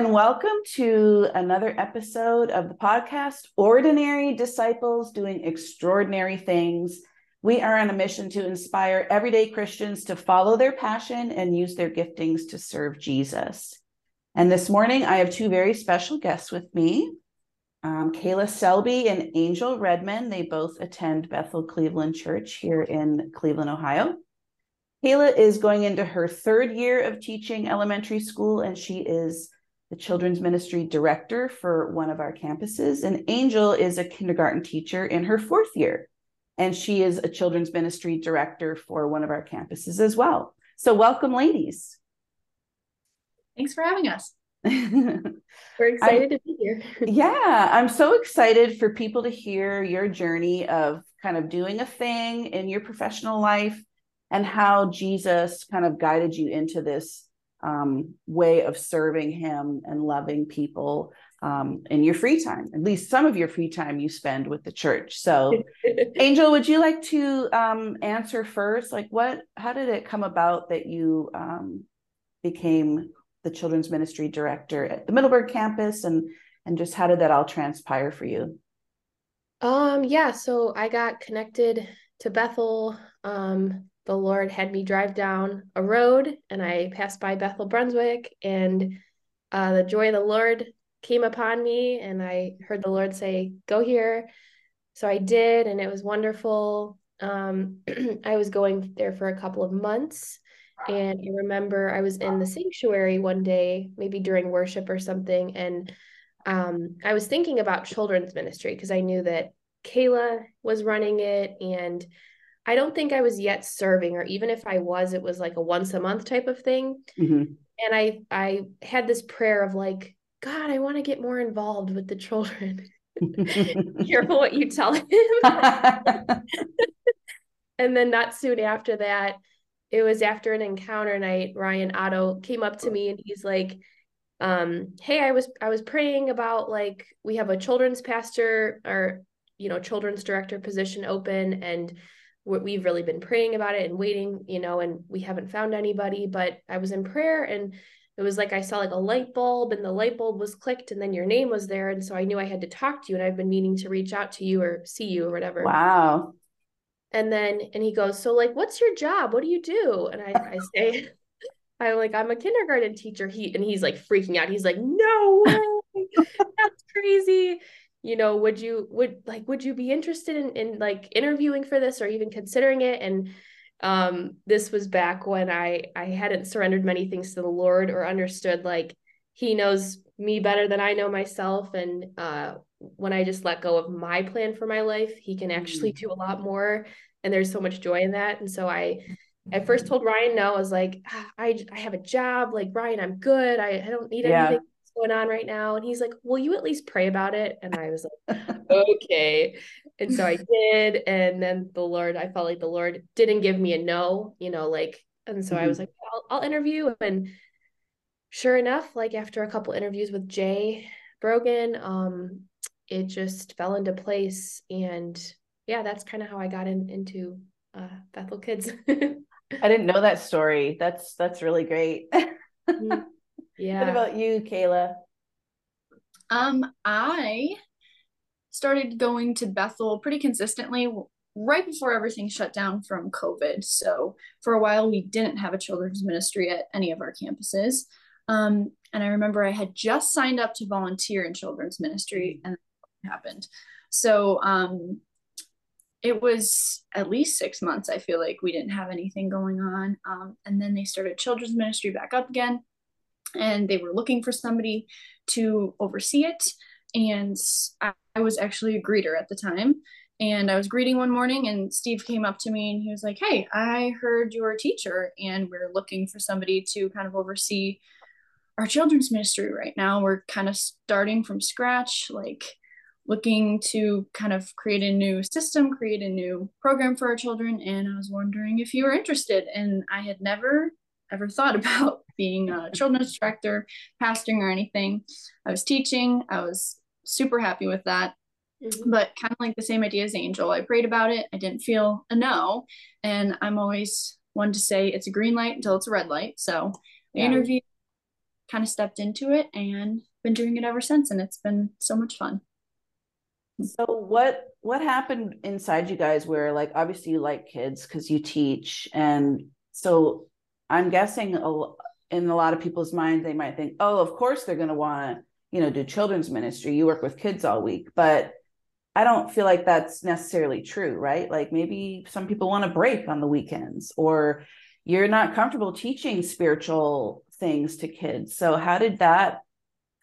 and welcome to another episode of the podcast Ordinary Disciples Doing Extraordinary Things. We are on a mission to inspire everyday Christians to follow their passion and use their giftings to serve Jesus. And this morning, I have two very special guests with me um, Kayla Selby and Angel Redman. They both attend Bethel Cleveland Church here in Cleveland, Ohio. Kayla is going into her third year of teaching elementary school, and she is the children's ministry director for one of our campuses. And Angel is a kindergarten teacher in her fourth year, and she is a children's ministry director for one of our campuses as well. So, welcome, ladies. Thanks for having us. We're excited I, to be here. yeah, I'm so excited for people to hear your journey of kind of doing a thing in your professional life and how Jesus kind of guided you into this um, way of serving Him and loving people um, in your free time. At least some of your free time you spend with the church. So, Angel, would you like to um, answer first? Like, what? How did it come about that you um, became the children's ministry director at the Middleburg campus, and and just how did that all transpire for you? Um, yeah, so I got connected to Bethel um the Lord had me drive down a road and I passed by Bethel, Brunswick, and uh, the joy of the Lord came upon me. And I heard the Lord say, Go here. So I did, and it was wonderful. Um, I was going there for a couple of months. And I remember I was in the sanctuary one day, maybe during worship or something. And um, I was thinking about children's ministry because I knew that Kayla was running it and I don't think I was yet serving, or even if I was, it was like a once a month type of thing. Mm-hmm. And I I had this prayer of like, God, I want to get more involved with the children. Careful what you tell him. and then not soon after that, it was after an encounter night, Ryan Otto came up to me and he's like, um, hey, I was I was praying about like we have a children's pastor or you know, children's director position open and we've really been praying about it and waiting, you know, and we haven't found anybody. But I was in prayer and it was like I saw like a light bulb and the light bulb was clicked and then your name was there. And so I knew I had to talk to you and I've been meaning to reach out to you or see you or whatever. Wow. And then, and he goes, So, like, what's your job? What do you do? And I, I say, I'm like, I'm a kindergarten teacher. He, and he's like freaking out. He's like, No way. That's crazy you know would you would like would you be interested in in like interviewing for this or even considering it and um this was back when i i hadn't surrendered many things to the lord or understood like he knows me better than i know myself and uh when i just let go of my plan for my life he can actually mm. do a lot more and there's so much joy in that and so i I first told Ryan no. I was like, ah, I I have a job. Like Ryan, I'm good. I, I don't need yeah. anything going on right now? And he's like, Will you at least pray about it? And I was like, Okay. And so I did. And then the Lord, I felt like the Lord didn't give me a no, you know, like, and so mm-hmm. I was mm-hmm. like, I'll, I'll interview. And sure enough, like after a couple interviews with Jay Brogan, um, it just fell into place. And yeah, that's kind of how I got in, into uh, Bethel Kids. I didn't know that story. That's that's really great. Mm-hmm. Yeah. What about you, Kayla? Um, I started going to Bethel pretty consistently right before everything shut down from COVID. So for a while, we didn't have a children's ministry at any of our campuses. Um, and I remember I had just signed up to volunteer in children's ministry, and it happened. So um, it was at least six months. I feel like we didn't have anything going on, um, and then they started children's ministry back up again and they were looking for somebody to oversee it. And I, was actually a greeter at the time. And I was greeting one morning, and Steve came up to me and he was like, Hey, I heard you're a teacher, and we're looking for somebody to kind of oversee our children's ministry right now. We're kind of starting from scratch, like looking to kind of create a new system, create a new program for our children. And I was wondering if you were interested. And I had never ever thought about being a children's director, pastoring, or anything. I was teaching. I was super happy with that. Mm-hmm. But kind of like the same idea as Angel, I prayed about it. I didn't feel a no. And I'm always one to say it's a green light until it's a red light. So yeah. I interviewed, kind of stepped into it and been doing it ever since. And it's been so much fun. So what what happened inside you guys where like obviously you like kids because you teach and so I'm guessing in a lot of people's minds they might think oh of course they're going to want to you know do children's ministry. You work with kids all week. But I don't feel like that's necessarily true right? Like maybe some people want to break on the weekends or you're not comfortable teaching spiritual things to kids. So how did that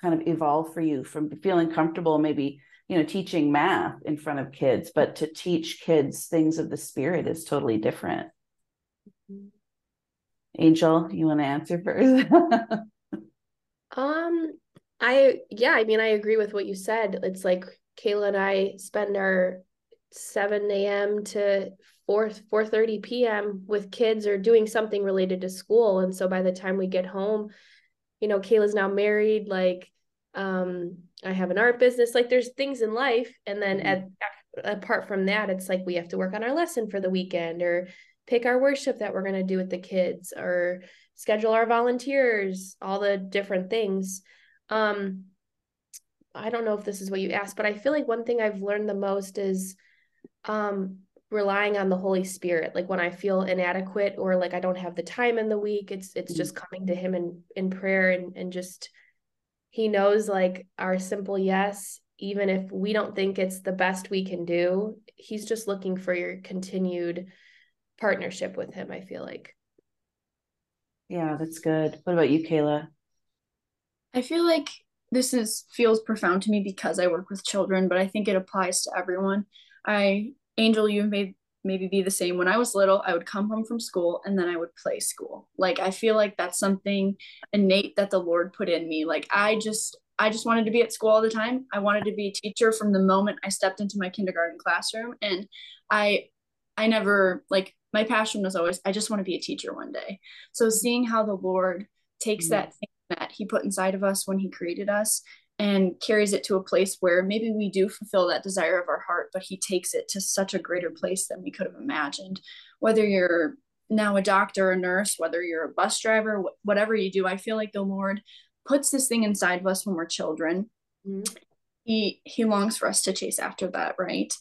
kind of evolve for you from feeling comfortable maybe you know teaching math in front of kids but to teach kids things of the spirit is totally different mm-hmm. Angel you want to answer first? Um i yeah i mean i agree with what you said. It's like kayla and i spend our 7 a.m to 4 4:30 p.m with kids or doing something related to school. And so by the time we get home you know kayla's now married like um i have an art business like there's things in life. And then mm-hmm. at, apart from that it's like we have to work on our lesson for the weekend or pick our worship that we're going to do with the kids or schedule our volunteers all the different things um i don't know if this is what you asked but i feel like one thing i've learned the most is um relying on the holy spirit like when i feel inadequate or like i don't have the time in the week it's it's mm-hmm. just coming to him in in prayer and and just he knows like our simple yes even if we don't think it's the best we can do he's just looking for your continued partnership with him i feel like yeah that's good what about you kayla i feel like this is feels profound to me because i work with children but i think it applies to everyone i angel you made maybe be the same. When I was little, I would come home from school and then I would play school. Like I feel like that's something innate that the Lord put in me. Like I just I just wanted to be at school all the time. I wanted to be a teacher from the moment I stepped into my kindergarten classroom and I I never like my passion was always I just want to be a teacher one day. So seeing how the Lord takes mm-hmm. that thing that he put inside of us when he created us and carries it to a place where maybe we do fulfill that desire of our heart, but he takes it to such a greater place than we could have imagined. Whether you're now a doctor, a nurse, whether you're a bus driver, whatever you do, I feel like the Lord puts this thing inside of us when we're children. Mm-hmm. He he longs for us to chase after that, right?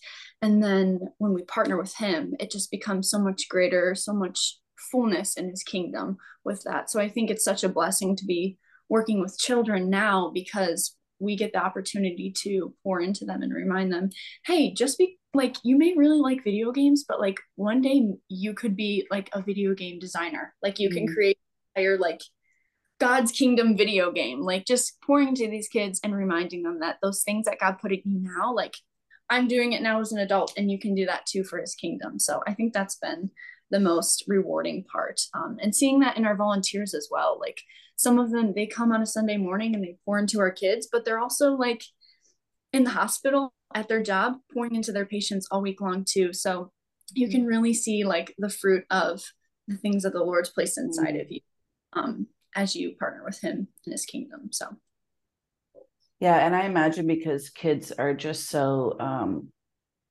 And then when we partner with him, it just becomes so much greater, so much fullness in his kingdom with that. So I think it's such a blessing to be working with children now because we get the opportunity to pour into them and remind them hey just be like you may really like video games but like one day you could be like a video game designer like you mm-hmm. can create your like god's kingdom video game like just pouring to these kids and reminding them that those things that god put in you now like i'm doing it now as an adult and you can do that too for his kingdom. So i think that's been the most rewarding part um, and seeing that in our volunteers as well. Like some of them they come on a sunday morning and they pour into our kids but they're also like in the hospital at their job pouring into their patients all week long too. So you can really see like the fruit of the things that the lord's placed inside of you um, as you partner with him in his kingdom. So yeah and i imagine because kids are just so um,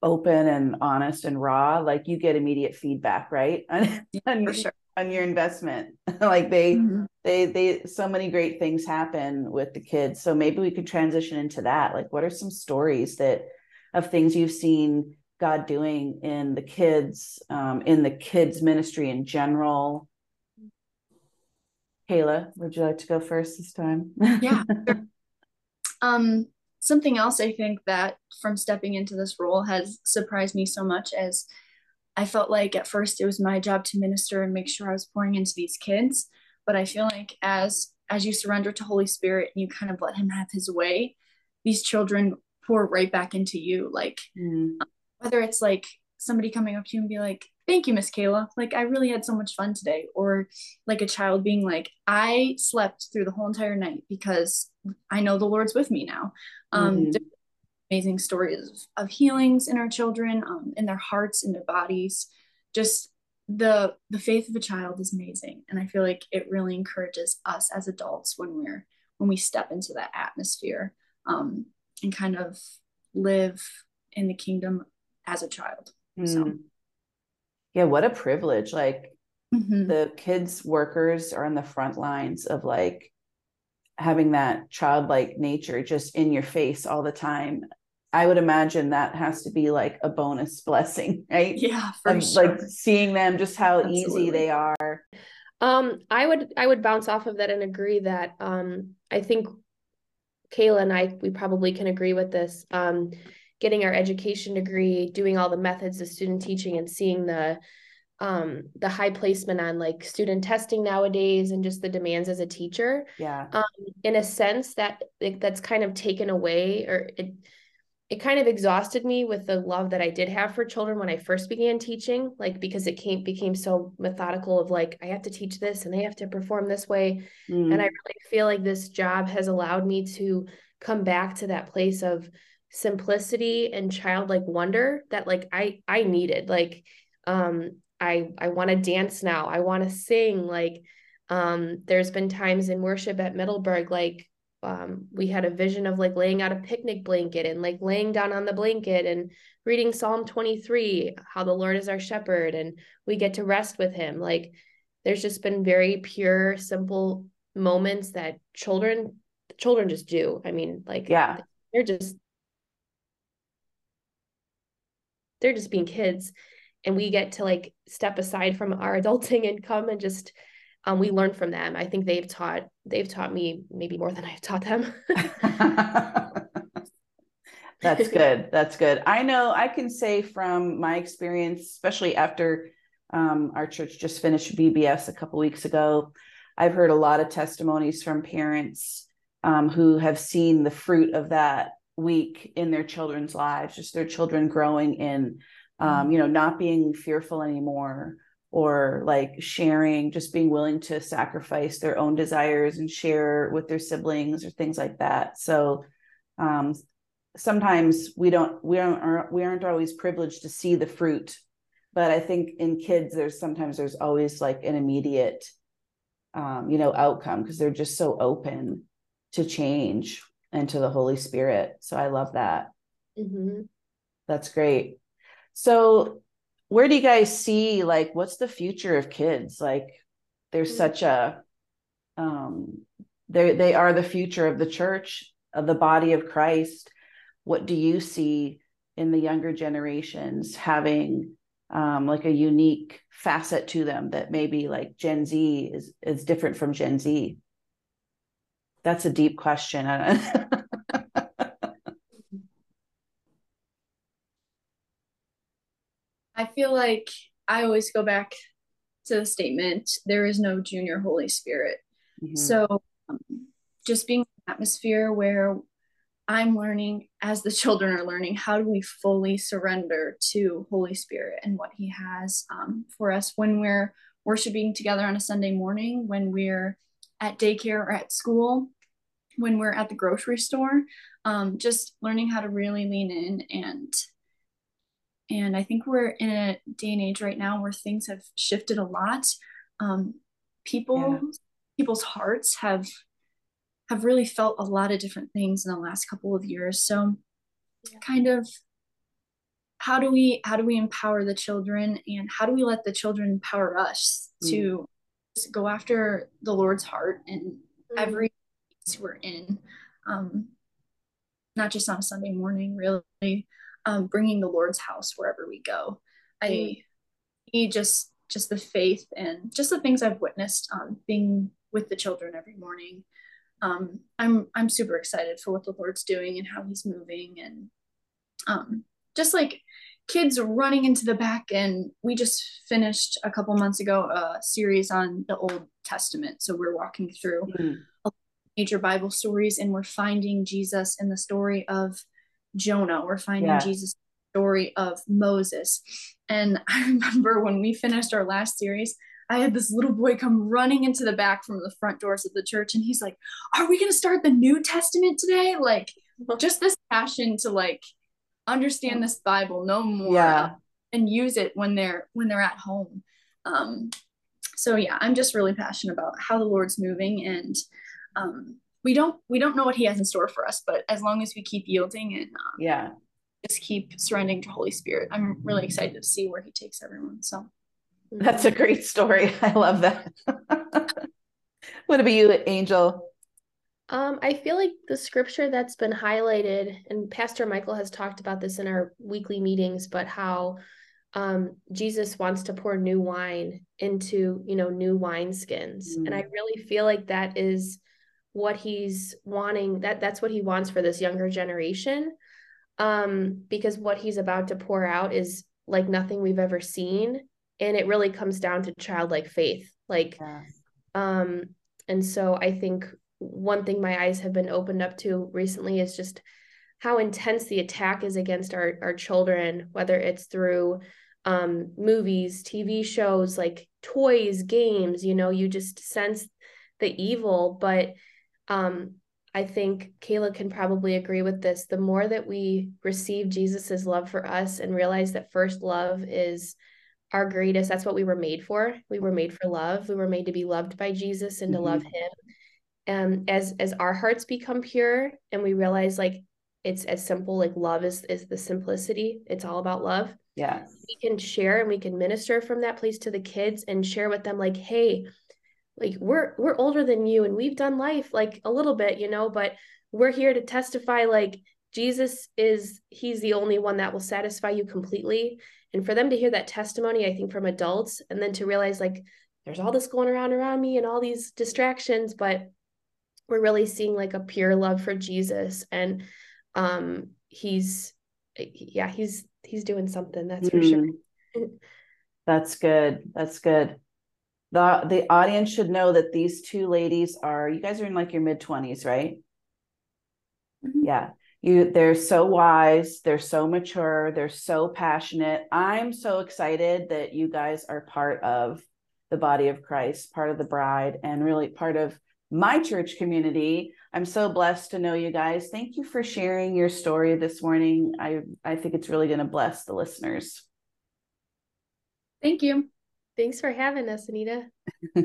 open and honest and raw like you get immediate feedback right? On, sure. on your investment. Like they mm-hmm. they they so many great things happen with the kids. So maybe we could transition into that. Like what are some stories that of things you've seen god doing in the kids um, in the kids ministry in general? Kayla would you like to go first this time? Yeah um something else I think that from stepping into this role has surprised me so much as I felt like at first it was my job to minister and make sure I was pouring into these kids. But I feel like as as you surrender to Holy Spirit and you kind of let him have his way, these children pour right back into you. Like mm. whether it's like somebody coming up to you and be like, thank you miss kayla. Like i really had so much fun today. Or like a child being like i slept through the whole entire night because i know the lord's with me now. Um mm-hmm. amazing stories of healings in our children um, in their hearts in their bodies. Just the the faith of a child is amazing. And i feel like it really encourages us as adults when we're when we step into that atmosphere um and kind of live in the kingdom as a child. Mm. so yeah what a privilege like mm-hmm. the kids workers are on the front lines of like having that childlike nature just in your face all the time i would imagine that has to be like a bonus blessing right yeah for sure. like seeing them just how Absolutely. easy they are um i would i would bounce off of that and agree that um i think kayla and i we probably can agree with this um getting our education degree doing all the methods of student teaching and seeing the um the high placement on like student testing nowadays and just the demands as a teacher. Yeah. Um in a sense that it, that's kind of taken away or it it kind of exhausted me with the love that I did have for children when I first began teaching like because it came became so methodical of like I have to teach this and they have to perform this way. Mm. and I really feel like this job has allowed me to come back to that place of simplicity and childlike wonder that like I I needed like um I I want to dance now. I want to sing. Like um, there's been times in worship at Middleburg, like um, we had a vision of like laying out a picnic blanket and like laying down on the blanket and reading Psalm 23, how the Lord is our shepherd, and we get to rest with him. Like there's just been very pure, simple moments that children children just do. I mean, like yeah, they're just they're just being kids. And we get to like step aside from our adulting and come and just um, we learn from them. I think they've taught they've taught me maybe more than i've taught them. That's good. That's good. I know i can say from my experience especially after um, our church just finished vbs a couple weeks ago i've heard a lot of testimonies from parents um, who have seen the fruit of that week in their children's lives just their children growing in um, you know, not being fearful anymore or like sharing, just being willing to sacrifice their own desires and share with their siblings or things like that. So um, sometimes we don't we aren't we aren't always privileged to see the fruit, but I think in kids there's sometimes there's always like an immediate um, you know outcome because they're just so open to change and to the Holy Spirit. So I love that. Mm-hmm. That's great. So where do you guys see like what's the future of kids? Like there's mm-hmm. such a um they they are the future of the church, of the body of Christ. What do you see in the younger generations having um, like a unique facet to them that maybe like Gen Z is is different from Gen Z? That's a deep question. I feel like I always go back to the statement there is no junior Holy Spirit. Mm-hmm. So um, just being an atmosphere where I'm learning as the children are learning how do we fully surrender to Holy Spirit and what He has um, for us when we're worshiping together on a Sunday morning, when we're at daycare or at school, when we're at the grocery store, um, just learning how to really lean in and and I think we're in a day and age right now where things have shifted a lot. Um, people, yeah. people's hearts have have really felt a lot of different things in the last couple of years. So, yeah. kind of, how do we how do we empower the children, and how do we let the children empower us mm. to go after the Lord's heart in mm. every place we're in, um, not just on a Sunday morning, really um, bringing the Lord's house wherever we go. I mm. need just just the faith and just the things I've witnessed um, being with the children every morning. Um, I'm I'm super excited for what the Lord's doing and how He's moving and um, just like kids running into the back and we just finished a couple months ago a series on the Old Testament. So we're walking through mm. major Bible stories and we're finding Jesus in the story of Jonah. We're finding yeah. Jesus story of Moses. And I remember when we finished our last series, I had this little boy come running into the back from the front doors of the church and he's like, "Are we going to start the New Testament today?" Like just this passion to like understand this Bible, know more yeah. and use it when they're when they're at home. Um so yeah, I'm just really passionate about how the Lord's moving and um we don't we don't know what he has in store for us but as long as we keep yielding and um, yeah. just keep surrendering to holy spirit i'm really excited to see where he takes everyone so. That's a great story. I love that. What about you angel Um, I feel like the scripture that's been highlighted, and Pastor Michael has talked about this in our weekly meetings, but how um, Jesus wants to pour new wine into, you know, new wineskins. Mm. And I mm. really feel like that is what he's wanting, that that's what he wants for this younger generation. Um, because what he's about to pour out is like nothing we've ever seen. And it really comes down to childlike faith. Like, yeah. um, and so I think one thing my eyes have been opened up to recently is just how intense the attack is against our our children whether it's through um movies tv shows like toys games you know you just sense the evil but um i think kayla can probably agree with this the more that we receive jesus's love for us and realize that first love is our greatest that's what we were made for we were made for love we were made to be loved by jesus and mm-hmm. to love mm-hmm. him um as as our hearts become pure and we realize like it's as simple like love is is the simplicity. It's all about love. Yeah we can share and we can minister from that place to the kids and share with them like hey like we're we're older than you and we've done life like a little bit you know but we're here to testify like jesus is he's the only one that will satisfy you completely. And for them to hear that testimony i think from adults and then to realize like there's all this going around around me and all these distractions but we're really seeing like a pure love for Jesus and um he's yeah he's he's doing something that's for sure. Mm. that's good that's good. The the audience should know that these two ladies are you guys are in like your mid 20s right? Mm-hmm. yeah. You they're so wise they're so mature they're so passionate. I'm so excited that you guys are part of the body of christ part of the bride and really part of my church community. I'm so blessed to know you guys. Thank you for sharing your story this morning. I, I think it's really going to bless the listeners. Thank you. Thanks for having us, Anita.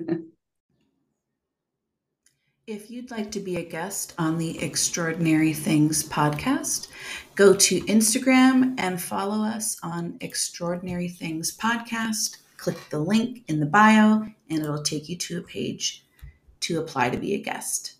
if you'd like to be a guest on the Extraordinary Things podcast, go to Instagram and follow us on Extraordinary Things podcast. Click the link in the bio, and it'll take you to a page to apply to be a guest.